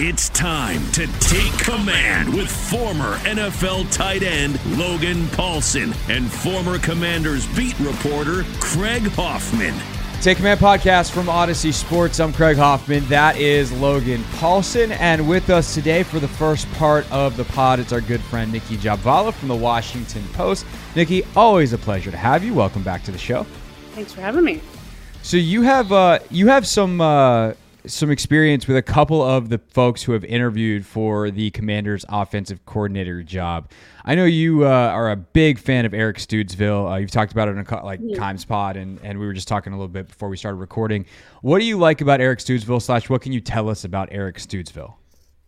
It's time to take command with former NFL tight end Logan Paulsen and former Commanders beat reporter Craig Hoffman. Take Command podcast from Audacy Sports. I'm Craig Hoffman. That is Logan Paulsen. And with us today for the first part of the pod, it's our good friend Nicki Jhabvala from the Washington Post. Nicki, always a pleasure to have you. Welcome back to the show. Thanks for having me. So you have uh, you have some uh, some experience with a couple of the folks who have interviewed for the Commanders' offensive coordinator job. I know you uh, are a big fan of Eric Studesville. Uh, you've talked about it in a like yeah. Times Pod, and, and we were just talking a little bit before we started recording. What do you like about Eric Studesville? Slash, what can you tell us about Eric Studesville?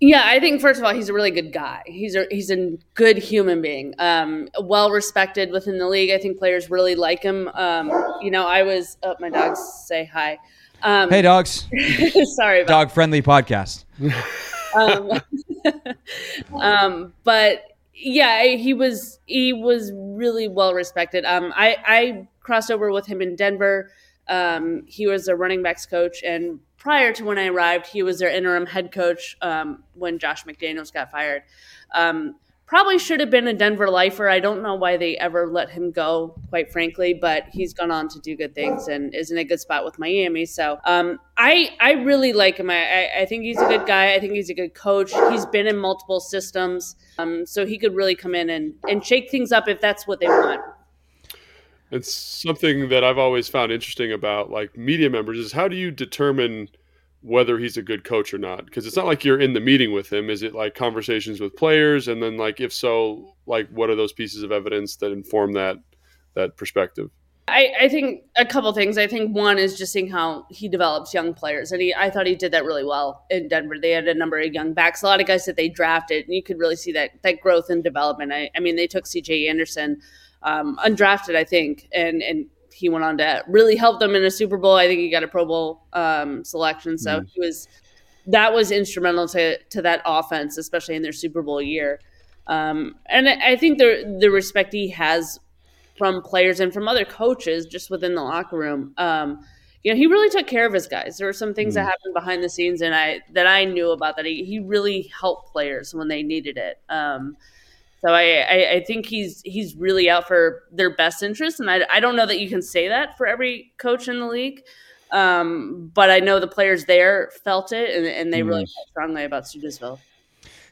Yeah, I think first of all, he's a really good guy. He's a he's a good human being, um, well respected within the league. I think players really like him. Um, you know, I was oh, my dogs say hi. Um, hey, dogs. sorry, dog friendly podcast. um, um, but yeah, he was he was really well respected. Um, I I crossed over with him in Denver. Um, he was a running backs coach, and prior to when I arrived, he was their interim head coach um, when Josh McDaniels got fired. Um, probably should have been a Denver lifer. I don't know why they ever let him go, quite frankly, but he's gone on to do good things and is in a good spot with Miami. So um, I I really like him. I, I think he's a good guy. I think he's a good coach. He's been in multiple systems, um, so he could really come in and and shake things up if that's what they want. It's something that I've always found interesting about like media members is how do you determine whether he's a good coach or not because it's not like you're in the meeting with him is it like conversations with players and then like if so like what are those pieces of evidence that inform that that perspective I, I think a couple things. I think one is just seeing how he develops young players, and he, I thought he did that really well in Denver. They had a number of young backs, a lot of guys that they drafted, and you could really see that that growth and development. I, I mean, they took C.J. Anderson, um, undrafted, I think, and and he went on to really help them in a Super Bowl. I think he got a Pro Bowl um, selection, so mm. he was that was instrumental to to that offense, especially in their Super Bowl year. Um, and I think the the respect he has from players and from other coaches just within the locker room. Um, you know, he really took care of his guys. There were some things mm. that happened behind the scenes, and I that I knew about that. He he really helped players when they needed it. Um, so I, I, I, think he's he's really out for their best interest, and I, I don't know that you can say that for every coach in the league, um, but I know the players there felt it, and, and they mm. really felt strongly about Studesville.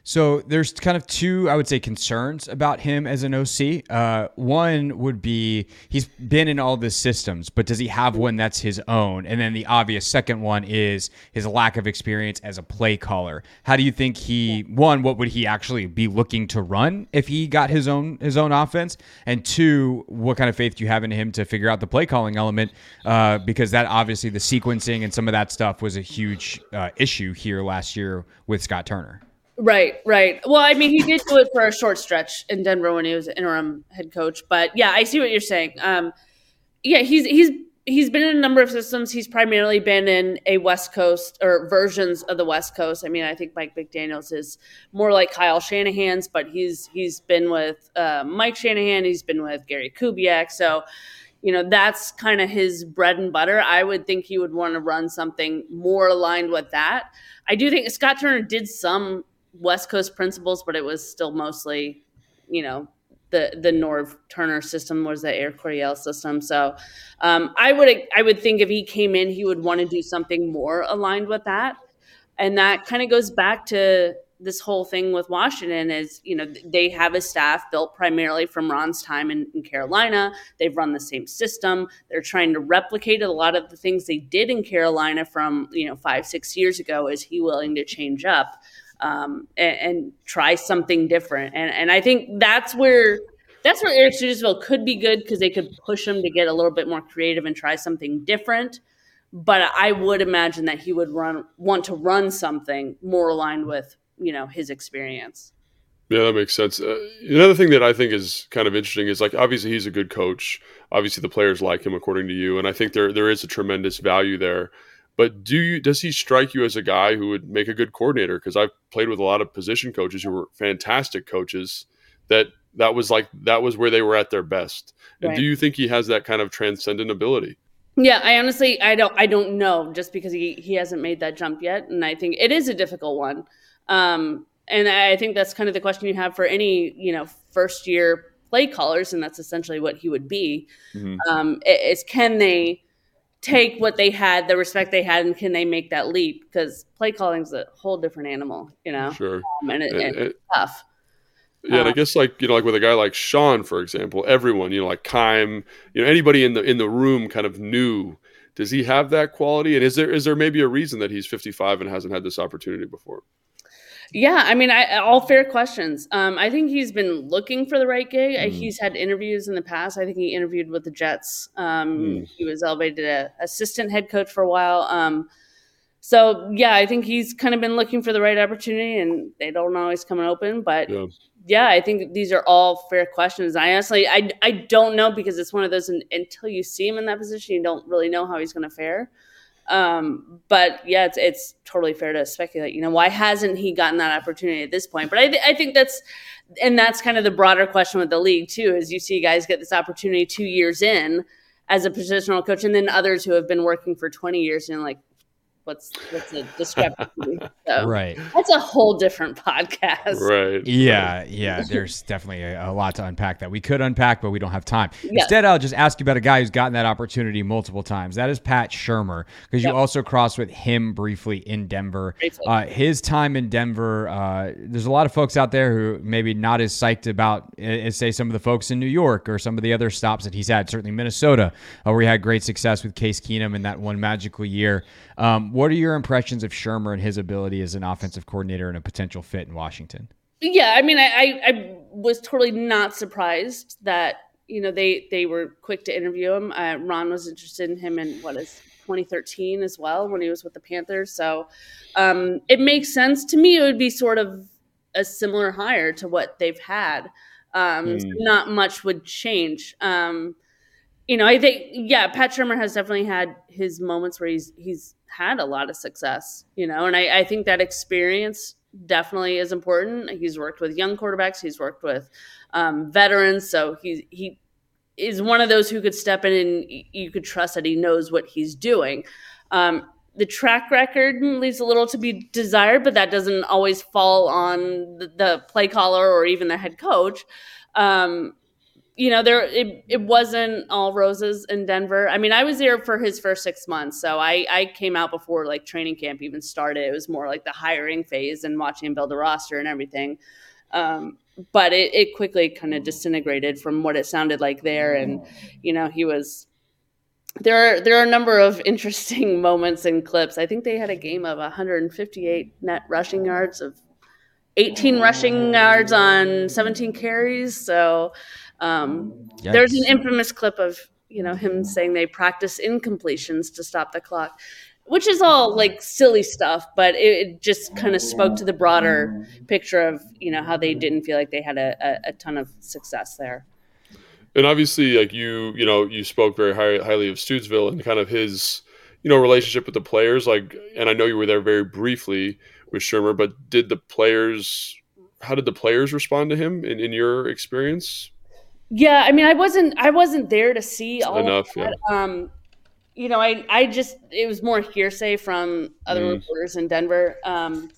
So there's kind of two, I would say, concerns about him as an OC. Uh, one would be he's been in all the systems, but does he have one that's his own? And then the obvious second one is his lack of experience as a play caller. How do you think he one? What would he actually be looking to run if he got his own his own offense? And two, what kind of faith do you have in him to figure out the play calling element? Uh, because that obviously the sequencing and some of that stuff was a huge uh, issue here last year with Scott Turner. Right, right. Well, I mean, he did do it for a short stretch in Denver when he was interim head coach. But yeah, I see what you're saying. Um, yeah, he's he's he's been in a number of systems. He's primarily been in a West Coast or versions of the West Coast. I mean, I think Mike McDaniel's is more like Kyle Shanahan's, but he's he's been with uh, Mike Shanahan. He's been with Gary Kubiak. So you know, that's kind of his bread and butter. I would think he would want to run something more aligned with that. I do think Scott Turner did some West Coast principles, but it was still mostly, you know, the the Norv Turner system was the Air Coryell system. So um, I would I would think if he came in, he would want to do something more aligned with that, and that kind of goes back to this whole thing with Washington is, you know, they have a staff built primarily from Ron's time in, in, Carolina. They've run the same system. They're trying to replicate a lot of the things they did in Carolina from, you know, five, six years ago. Is he willing to change up um, and, and, try something different? And, and I think that's where that's where Eric Studesville could be good because they could push him to get a little bit more creative and try something different. But I would imagine that he would run want to run something more aligned with you know his experience. Yeah, that makes sense. Uh, another thing that I think is kind of interesting is like obviously he's a good coach. Obviously the players like him according to you, and I think there there is a tremendous value there. But do you does he strike you as a guy who would make a good coordinator? Because I've played with a lot of position coaches who were fantastic coaches. That that was like that was where they were at their best. And do you think he has that kind of transcendent ability? Yeah, I honestly I don't I don't know just because he he hasn't made that jump yet, and I think it is a difficult one. Um, and I think that's kind of the question you have for any, you know, first year play callers, and that's essentially what he would be. Mm-hmm. Um, is can they take what they had, the respect they had, and can they make that leap? Because play calling is a whole different animal, you know. Sure. Um, and, it, and, and it's tough. Yeah, and I uh, guess like you know, like with a guy like Sean, for example, everyone you know, like Keim, you know, anybody in the in the room kind of knew. Does he have that quality? And is there is there maybe a reason that he's 55 and hasn't had this opportunity before? Yeah, I mean, I, all fair questions. Um, I think he's been looking for the right gig. Mm. He's had interviews in the past. I think he interviewed with the Jets. Um, mm. He was elevated to assistant head coach for a while. Um, so yeah, I think he's kind of been looking for the right opportunity, and they don't always come open. But yeah, yeah I think these are all fair questions. I honestly, I, I don't know because it's one of those until you see him in that position, you don't really know how he's going to fare. Um, but yeah, it's, it's totally fair to speculate. You know, why hasn't he gotten that opportunity at this point? But I, th- I think that's, and that's kind of the broader question with the league too. Is you see guys get this opportunity two years in as a positional coach, and then others who have been working for twenty years and like, what's what's the discrepancy. So right. That's a whole different podcast. Right. Yeah, yeah. There's definitely a, a, lot to unpack that we could unpack, but we don't have time. Yeah. Instead, I'll just ask you about a guy who's gotten that opportunity multiple times. That is Pat Shurmur, because you also crossed with him briefly in Denver. Uh, his time in Denver, uh, there's a lot of folks out there who maybe not as psyched about as say some of the folks in New York or some of the other stops that he's had. Certainly Minnesota, uh, where he had great success with Case Keenum in that one magical year. Um, what are your impressions of Shurmur and his ability as an offensive coordinator and a potential fit in Washington? Yeah, I mean, I, I, I was totally not surprised that you know they they were quick to interview him. Uh, Ron was interested in him in what is 2013 as well when he was with the Panthers. So um, it makes sense to me. It would be sort of a similar hire to what they've had. Um, mm. so not much would change. Um, you know, I think yeah, Pat Shurmur has definitely had his moments where he's he's had a lot of success, you know, and I, I think that experience definitely is important. He's worked with young quarterbacks, he's worked with um, veterans, so he he is one of those who could step in and you could trust that he knows what he's doing. Um, the track record leaves a little to be desired, but that doesn't always fall on the, the play caller or even the head coach. Um, you know there it, it wasn't all roses in denver. I mean i was there for his first six months so i i came out before like training camp even started. It was more like the hiring phase and watching him build a roster and everything. Um, but it, it quickly kind of disintegrated from what it sounded like there and you know he was there are there are a number of interesting moments and clips. I think they had a game of 158 net rushing yards of 18 rushing yards on 17 carries so um, there's an infamous clip of you know him saying they practice incompletions to stop the clock, which is all like silly stuff, but it, it just kind of spoke to the broader picture of you know how they didn't feel like they had a, a, a ton of success there. And obviously, like you, you know, you spoke very high, highly of Studesville and kind of his, you know, relationship with the players. Like, and I know you were there very briefly with Shurmur, but did the players? How did the players respond to him in, in your experience? Yeah, I mean, I wasn't I wasn't there to see all enough. Of that. Yeah. Um, you know, I I just it was more hearsay from other mm. reporters in Denver. Um,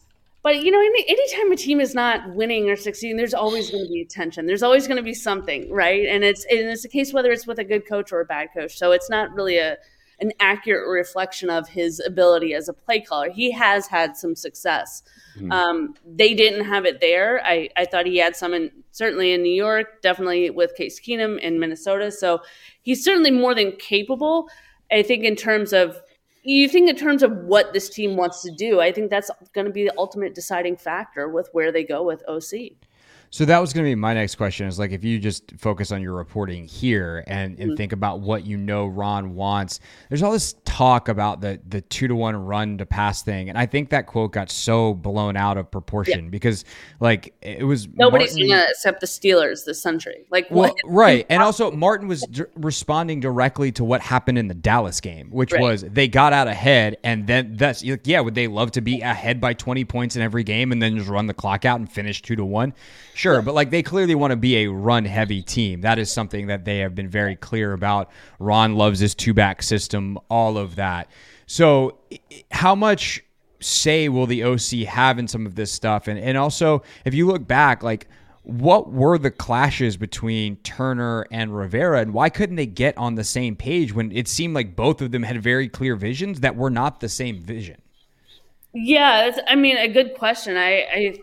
but you know, any, anytime a team is not winning or succeeding, there's always going to be tension. There's always going to be something, right? And it's and it's a case whether it's with a good coach or a bad coach. So it's not really a an accurate reflection of his ability as a play caller. He has had some success. Mm-hmm. Um, they didn't have it there. I, I thought he had some in certainly in New York, definitely with Case Keenum in Minnesota. So he's certainly more than capable. I think in terms of you think in terms of what this team wants to do, I think that's going to be the ultimate deciding factor with where they go with OC. So that was going to be my next question is like if you just focus on your reporting here and, and mm-hmm. think about what you know Ron wants. There's all this talk about the the 2 to 1 run to pass thing and I think that quote got so blown out of proportion yeah. because like it was Nobody's Martin, it except the Steelers this century. Like well, right. And also Martin was d- responding directly to what happened in the Dallas game, which right. was they got out ahead and then that's yeah, would they love to be ahead by 20 points in every game and then just run the clock out and finish 2 to 1? Sure, yeah. but like they clearly want to be a run heavy team. That is something that they have been very clear about. Ron loves his two back system, all of that. So, how much say will the OC have in some of this stuff? And and also, if you look back, like what were the clashes between Turner and Rivera, and why couldn't they get on the same page when it seemed like both of them had very clear visions that were not the same vision? Yeah, I mean, a good question. I, I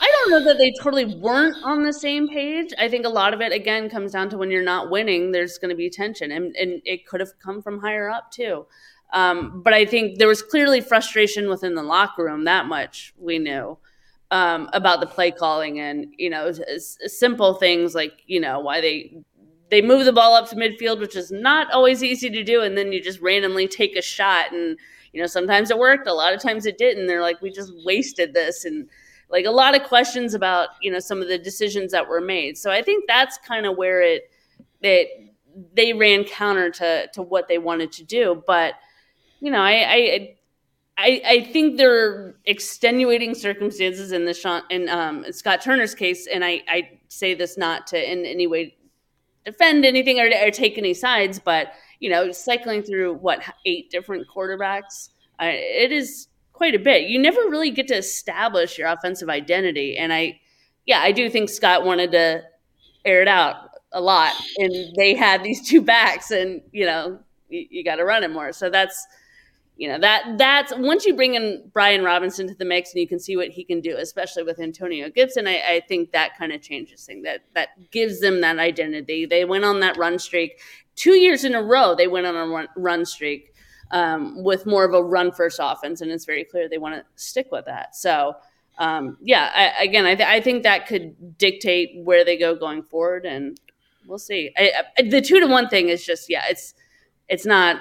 I don't know that they totally weren't on the same page. I think a lot of it again comes down to when you're not winning, there's going to be tension, and and it could have come from higher up too. Um, but I think there was clearly frustration within the locker room. That much we knew um, about the play calling, and you know, simple things like you know why they they move the ball up to midfield, which is not always easy to do, and then you just randomly take a shot, and you know sometimes it worked, a lot of times it didn't. They're like, we just wasted this, and like a lot of questions about you know some of the decisions that were made. So I think that's kind of where it that they ran counter to to what they wanted to do. But you know, I I I, I think there are extenuating circumstances in the Sean in um, Scott Turner's case, and I, I say this not to in any way defend anything or, or take any sides, but you know, cycling through what eight different quarterbacks, it is quite a bit. You never really get to establish your offensive identity. And I, yeah, I do think Scott wanted to air it out a lot. And they had these two backs, and, you know, you, you got to run it more. So that's, you know, that that's once you bring in Brian Robinson to the mix and you can see what he can do, especially with Antonio Gibson, I, I think that kind of changes things. That that gives them that identity. They went on that run streak two years in a row. They went on a run, run streak um, with more of a run first offense, and it's very clear they want to stick with that. So, um, yeah, I, again, I, th- I, think that could dictate where they go going forward, and we'll see. I, the two to one thing is just yeah, it's it's not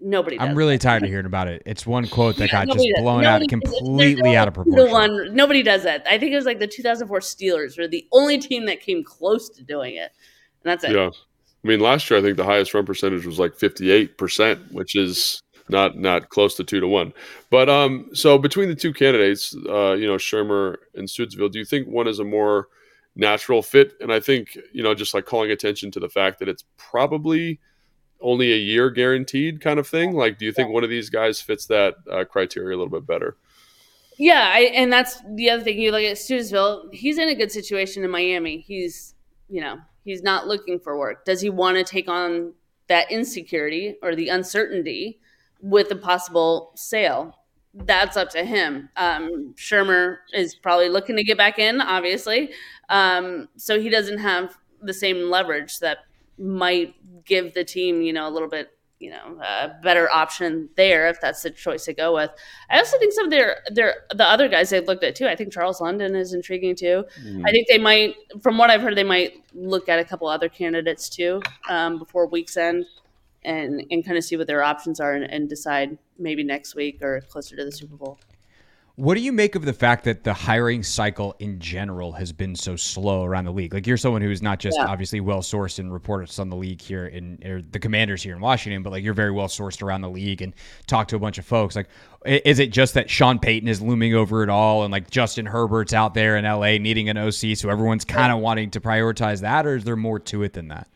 nobody. I'm really tired of hearing about it. It's one quote that got just blown nobody, out completely no out of proportion. One, nobody does that. I think it was like the 2004 Steelers were the only team that came close to doing it, and that's it. Yeah. I mean, last year I think the highest run percentage was like 58%, which is not not close to two to one. But um, so between the two candidates, uh, you know, Shurmur and Studesville, do you think one is a more natural fit? And I think you know, just like calling attention to the fact that it's probably only a year guaranteed kind of thing. Like, do you think one of these guys fits that uh, criteria a little bit better? Yeah, I, and that's the other thing. You look at Studesville; he's in a good situation in Miami. He's, you know, he's not looking for work. Does he want to take on that insecurity or the uncertainty with a possible sale. That's up to him. Um, Shurmur is probably looking to get back in, obviously. Um, so he doesn't have the same leverage that might give the team, you know, a little bit, you know, a better option there if that's the choice to go with. I also think some of their their the other guys they've looked at too. I think Charles London is intriguing too. Mm. I think they might, from what I've heard, they might look at a couple other candidates too um, before week's end and and kind of see what their options are and, and decide maybe next week or closer to the Super Bowl. What do you make of the fact that the hiring cycle in general has been so slow around the league? Like you're someone who's not just yeah. obviously well sourced and reports on the league here in or the Commanders here in Washington, but like you're very well sourced around the league and talk to a bunch of folks. Like, is it just that Sean Payton is looming over it all, and like Justin Herbert's out there in LA needing an OC, so everyone's kind of wanting to prioritize that, or is there more to it than that?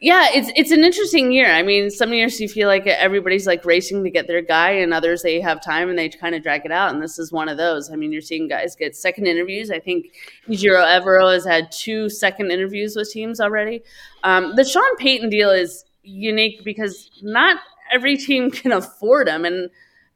Yeah, it's it's an interesting year. I mean, some years you feel like everybody's like racing to get their guy, and others they have time and they kind of drag it out. And this is one of those. I mean, you're seeing guys get second interviews. I think Ejiro Evero has had two second interviews with teams already. Um, the Sean Payton deal is unique because not every team can afford him, and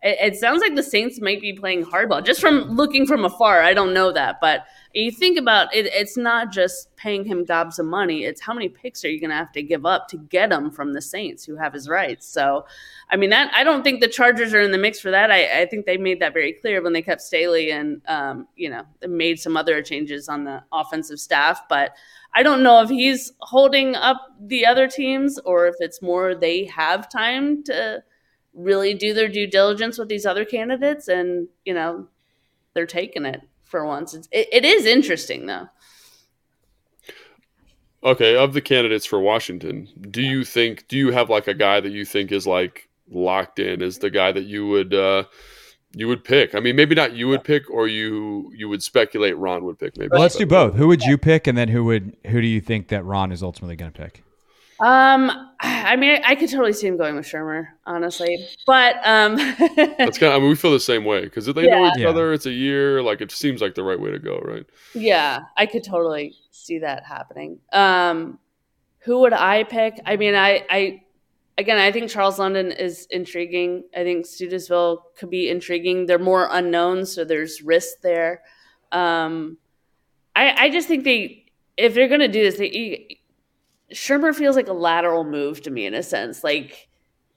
it, it sounds like the Saints might be playing hardball. Just from looking from afar, I don't know that, but you think about it, it's not just paying him gobs of money. It's how many picks are you going to have to give up to get him from the Saints who have his rights. So, I mean, that I don't think the Chargers are in the mix for that. I, I think they made that very clear when they kept Staley and, um, you know, made some other changes on the offensive staff. But I don't know if he's holding up the other teams or if it's more they have time to really do their due diligence with these other candidates and, you know, they're taking it for once. It's, it, it is interesting though. Okay, of the candidates for Washington, do you think do you have like a guy that you think is like locked in is the guy that you would uh you would pick? I mean, maybe not you would pick or you you would speculate Ron would pick maybe. Well, let's do both. Who would you pick and then who would who do you think that Ron is ultimately going to pick? Um, I mean, I, could totally see him going with Shurmur, honestly. But um, that's kind. Of, I mean, we feel the same way because if they yeah. know each yeah. other, it's a year. Like it seems like the right way to go, right? Yeah, I could totally see that happening. Um, who would I pick? I mean, I, I, again, I think Charles London is intriguing. I think Studesville could be intriguing. They're more unknown, so there's risk there. Um, I, I just think they, if they're going to do this, they Shurmur feels like a lateral move to me in a sense. Like,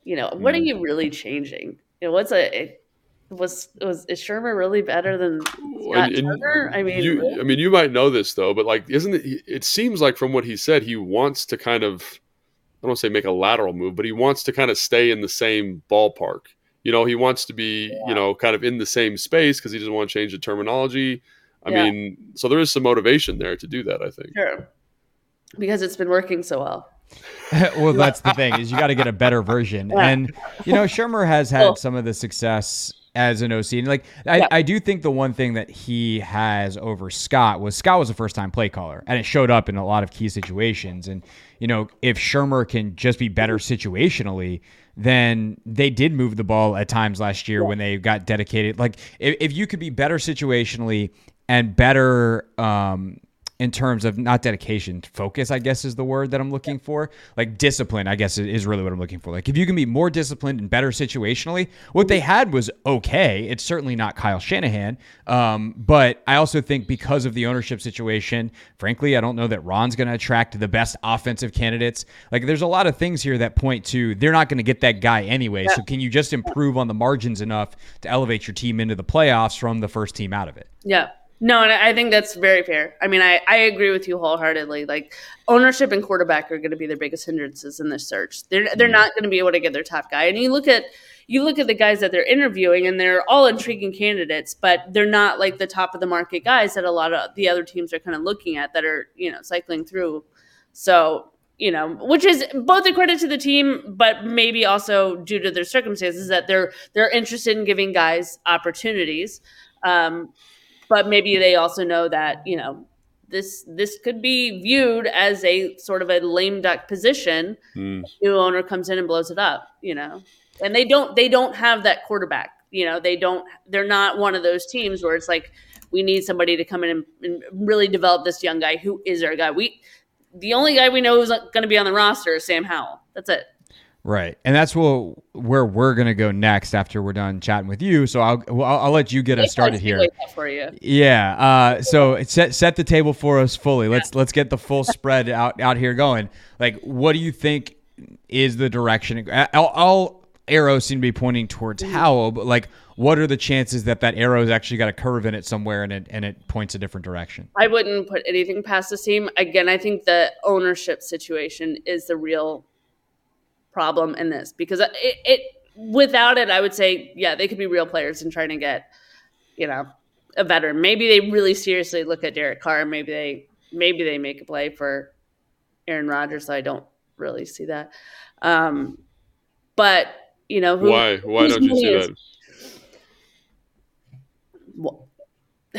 you know, what are mm. you really changing? You know, what's a it, was was is Shurmur really better than Scott and, and I mean, you. I mean, you might know this though, but like, isn't it? It seems like from what he said, he wants to kind of, I don't say make a lateral move, but he wants to kind of stay in the same ballpark. You know, he wants to be, yeah. you know, kind of in the same space because he doesn't want to change the terminology. I yeah. mean, so there is some motivation there to do that. I think. Sure because it's been working so well. well, that's the thing is you got to get a better version, yeah. and you know Shurmur has had cool. some of the success as an OC. And like I, yeah. I do think the one thing that he has over Scott was Scott was a first time play caller and it showed up in a lot of key situations. And, you know, if Shurmur can just be better situationally, then they did move the ball at times last year yeah. when they got dedicated. Like if, if you could be better situationally and better um, in terms of not dedication, focus, I guess is the word that I'm looking for. Like discipline, I guess is really what I'm looking for. Like if you can be more disciplined and better situationally, what they had was okay. It's certainly not Kyle Shanahan. Um, but I also think because of the ownership situation, frankly, I don't know that Ron's going to attract the best offensive candidates. Like there's a lot of things here that point to they're not going to get that guy anyway. So can you just improve on the margins enough to elevate your team into the playoffs from the first team out of it? Yeah. No, and I think that's very fair. I mean, I, I agree with you wholeheartedly. Like ownership and quarterback are going to be their biggest hindrances in this search. They're they're mm-hmm. not going to be able to get their top guy. And you look at you look at the guys that they're interviewing, and they're all intriguing candidates, but they're not like the top of the market guys that a lot of the other teams are kind of looking at that are you know cycling through. So you know, which is both a credit to the team, but maybe also due to their circumstances that they're they're interested in giving guys opportunities. Um, but maybe they also know that you know this this could be viewed as a sort of a lame duck position. Mm. New owner comes in and blows it up, you know, and they don't they don't have that quarterback. You know, they don't. They're not one of those teams where it's like we need somebody to come in and, and really develop this young guy who is our guy. We the only guy we know who's going to be on the roster is Sam Howell. That's it. Right, and that's what, where we're gonna go next after we're done chatting with you. So I'll I'll, I'll let you get us started here. For you. Yeah. Uh, so set set the table for us fully. Let's let's get the full spread out out here going. Like, what do you think is the direction? All, all arrows seem to be pointing towards mm-hmm. Howell, but like, what are the chances that that arrow's actually got a curve in it somewhere and it and it points a different direction? I wouldn't put anything past the team. Again, I think the ownership situation is the real problem in this because it, it without it, I would say, yeah, they could be real players in trying to get you know, a veteran. Maybe they really seriously look at Derek Carr. Maybe they maybe they make a play for Aaron Rodgers. So I don't really see that. Um, but you know, who, why why don't you see is, that?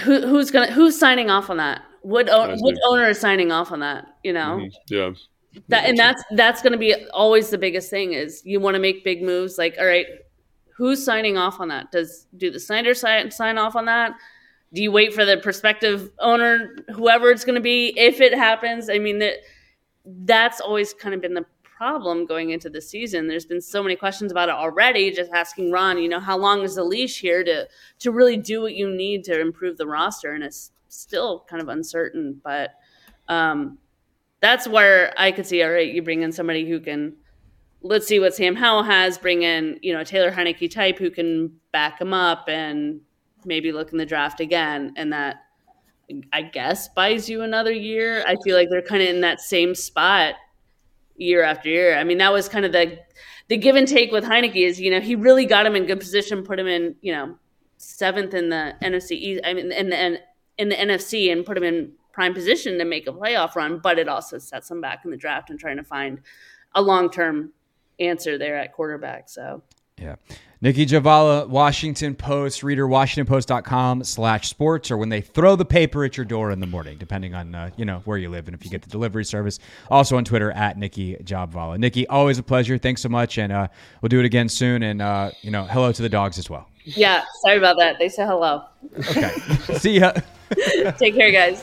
Who, who's gonna who's signing off on that? What what owner is signing off on that? You know, mm-hmm. yeah. That and that's that's going to be always the biggest thing is you want to make big moves. Like, all right, who's signing off on that? Does do the Snyder sign sign off on that? Do you wait for the prospective owner, whoever it's going to be, if it happens? I mean, that that's always kind of been the problem going into the season. There's been so many questions about it already. Just asking Ron, you know, how long is the leash here to to really do what you need to improve the roster? And it's still kind of uncertain, but um, that's where I could see. All right, you bring in somebody who can. Let's see what Sam Howell has. Bring in, you know, a Taylor Heinicke type who can back him up and maybe look in the draft again, and that I guess buys you another year. I feel like they're kind of in that same spot year after year. I mean, that was kind of the the give and take with Heinicke is, you know, he really got him in good position, put him in, you know, seventh in the NFC I mean, in the in the NFC, and put him in prime position to make a playoff run. But it also sets him back in the draft and trying to find a long term answer there at quarterback. So yeah. Nicki Jhabvala, Washington Post, reader, washingtonpost.com slash sports, or when they throw the paper at your door in the morning, depending on, uh, you know, where you live and if you get the delivery service. Also on Twitter at Nicki Jhabvala. Nicki, always a pleasure. Thanks so much. And uh, we'll do it again soon. And, uh, you know, hello to the dogs as well. Yeah. Sorry about that. They said hello. Okay. See ya. Take care, guys.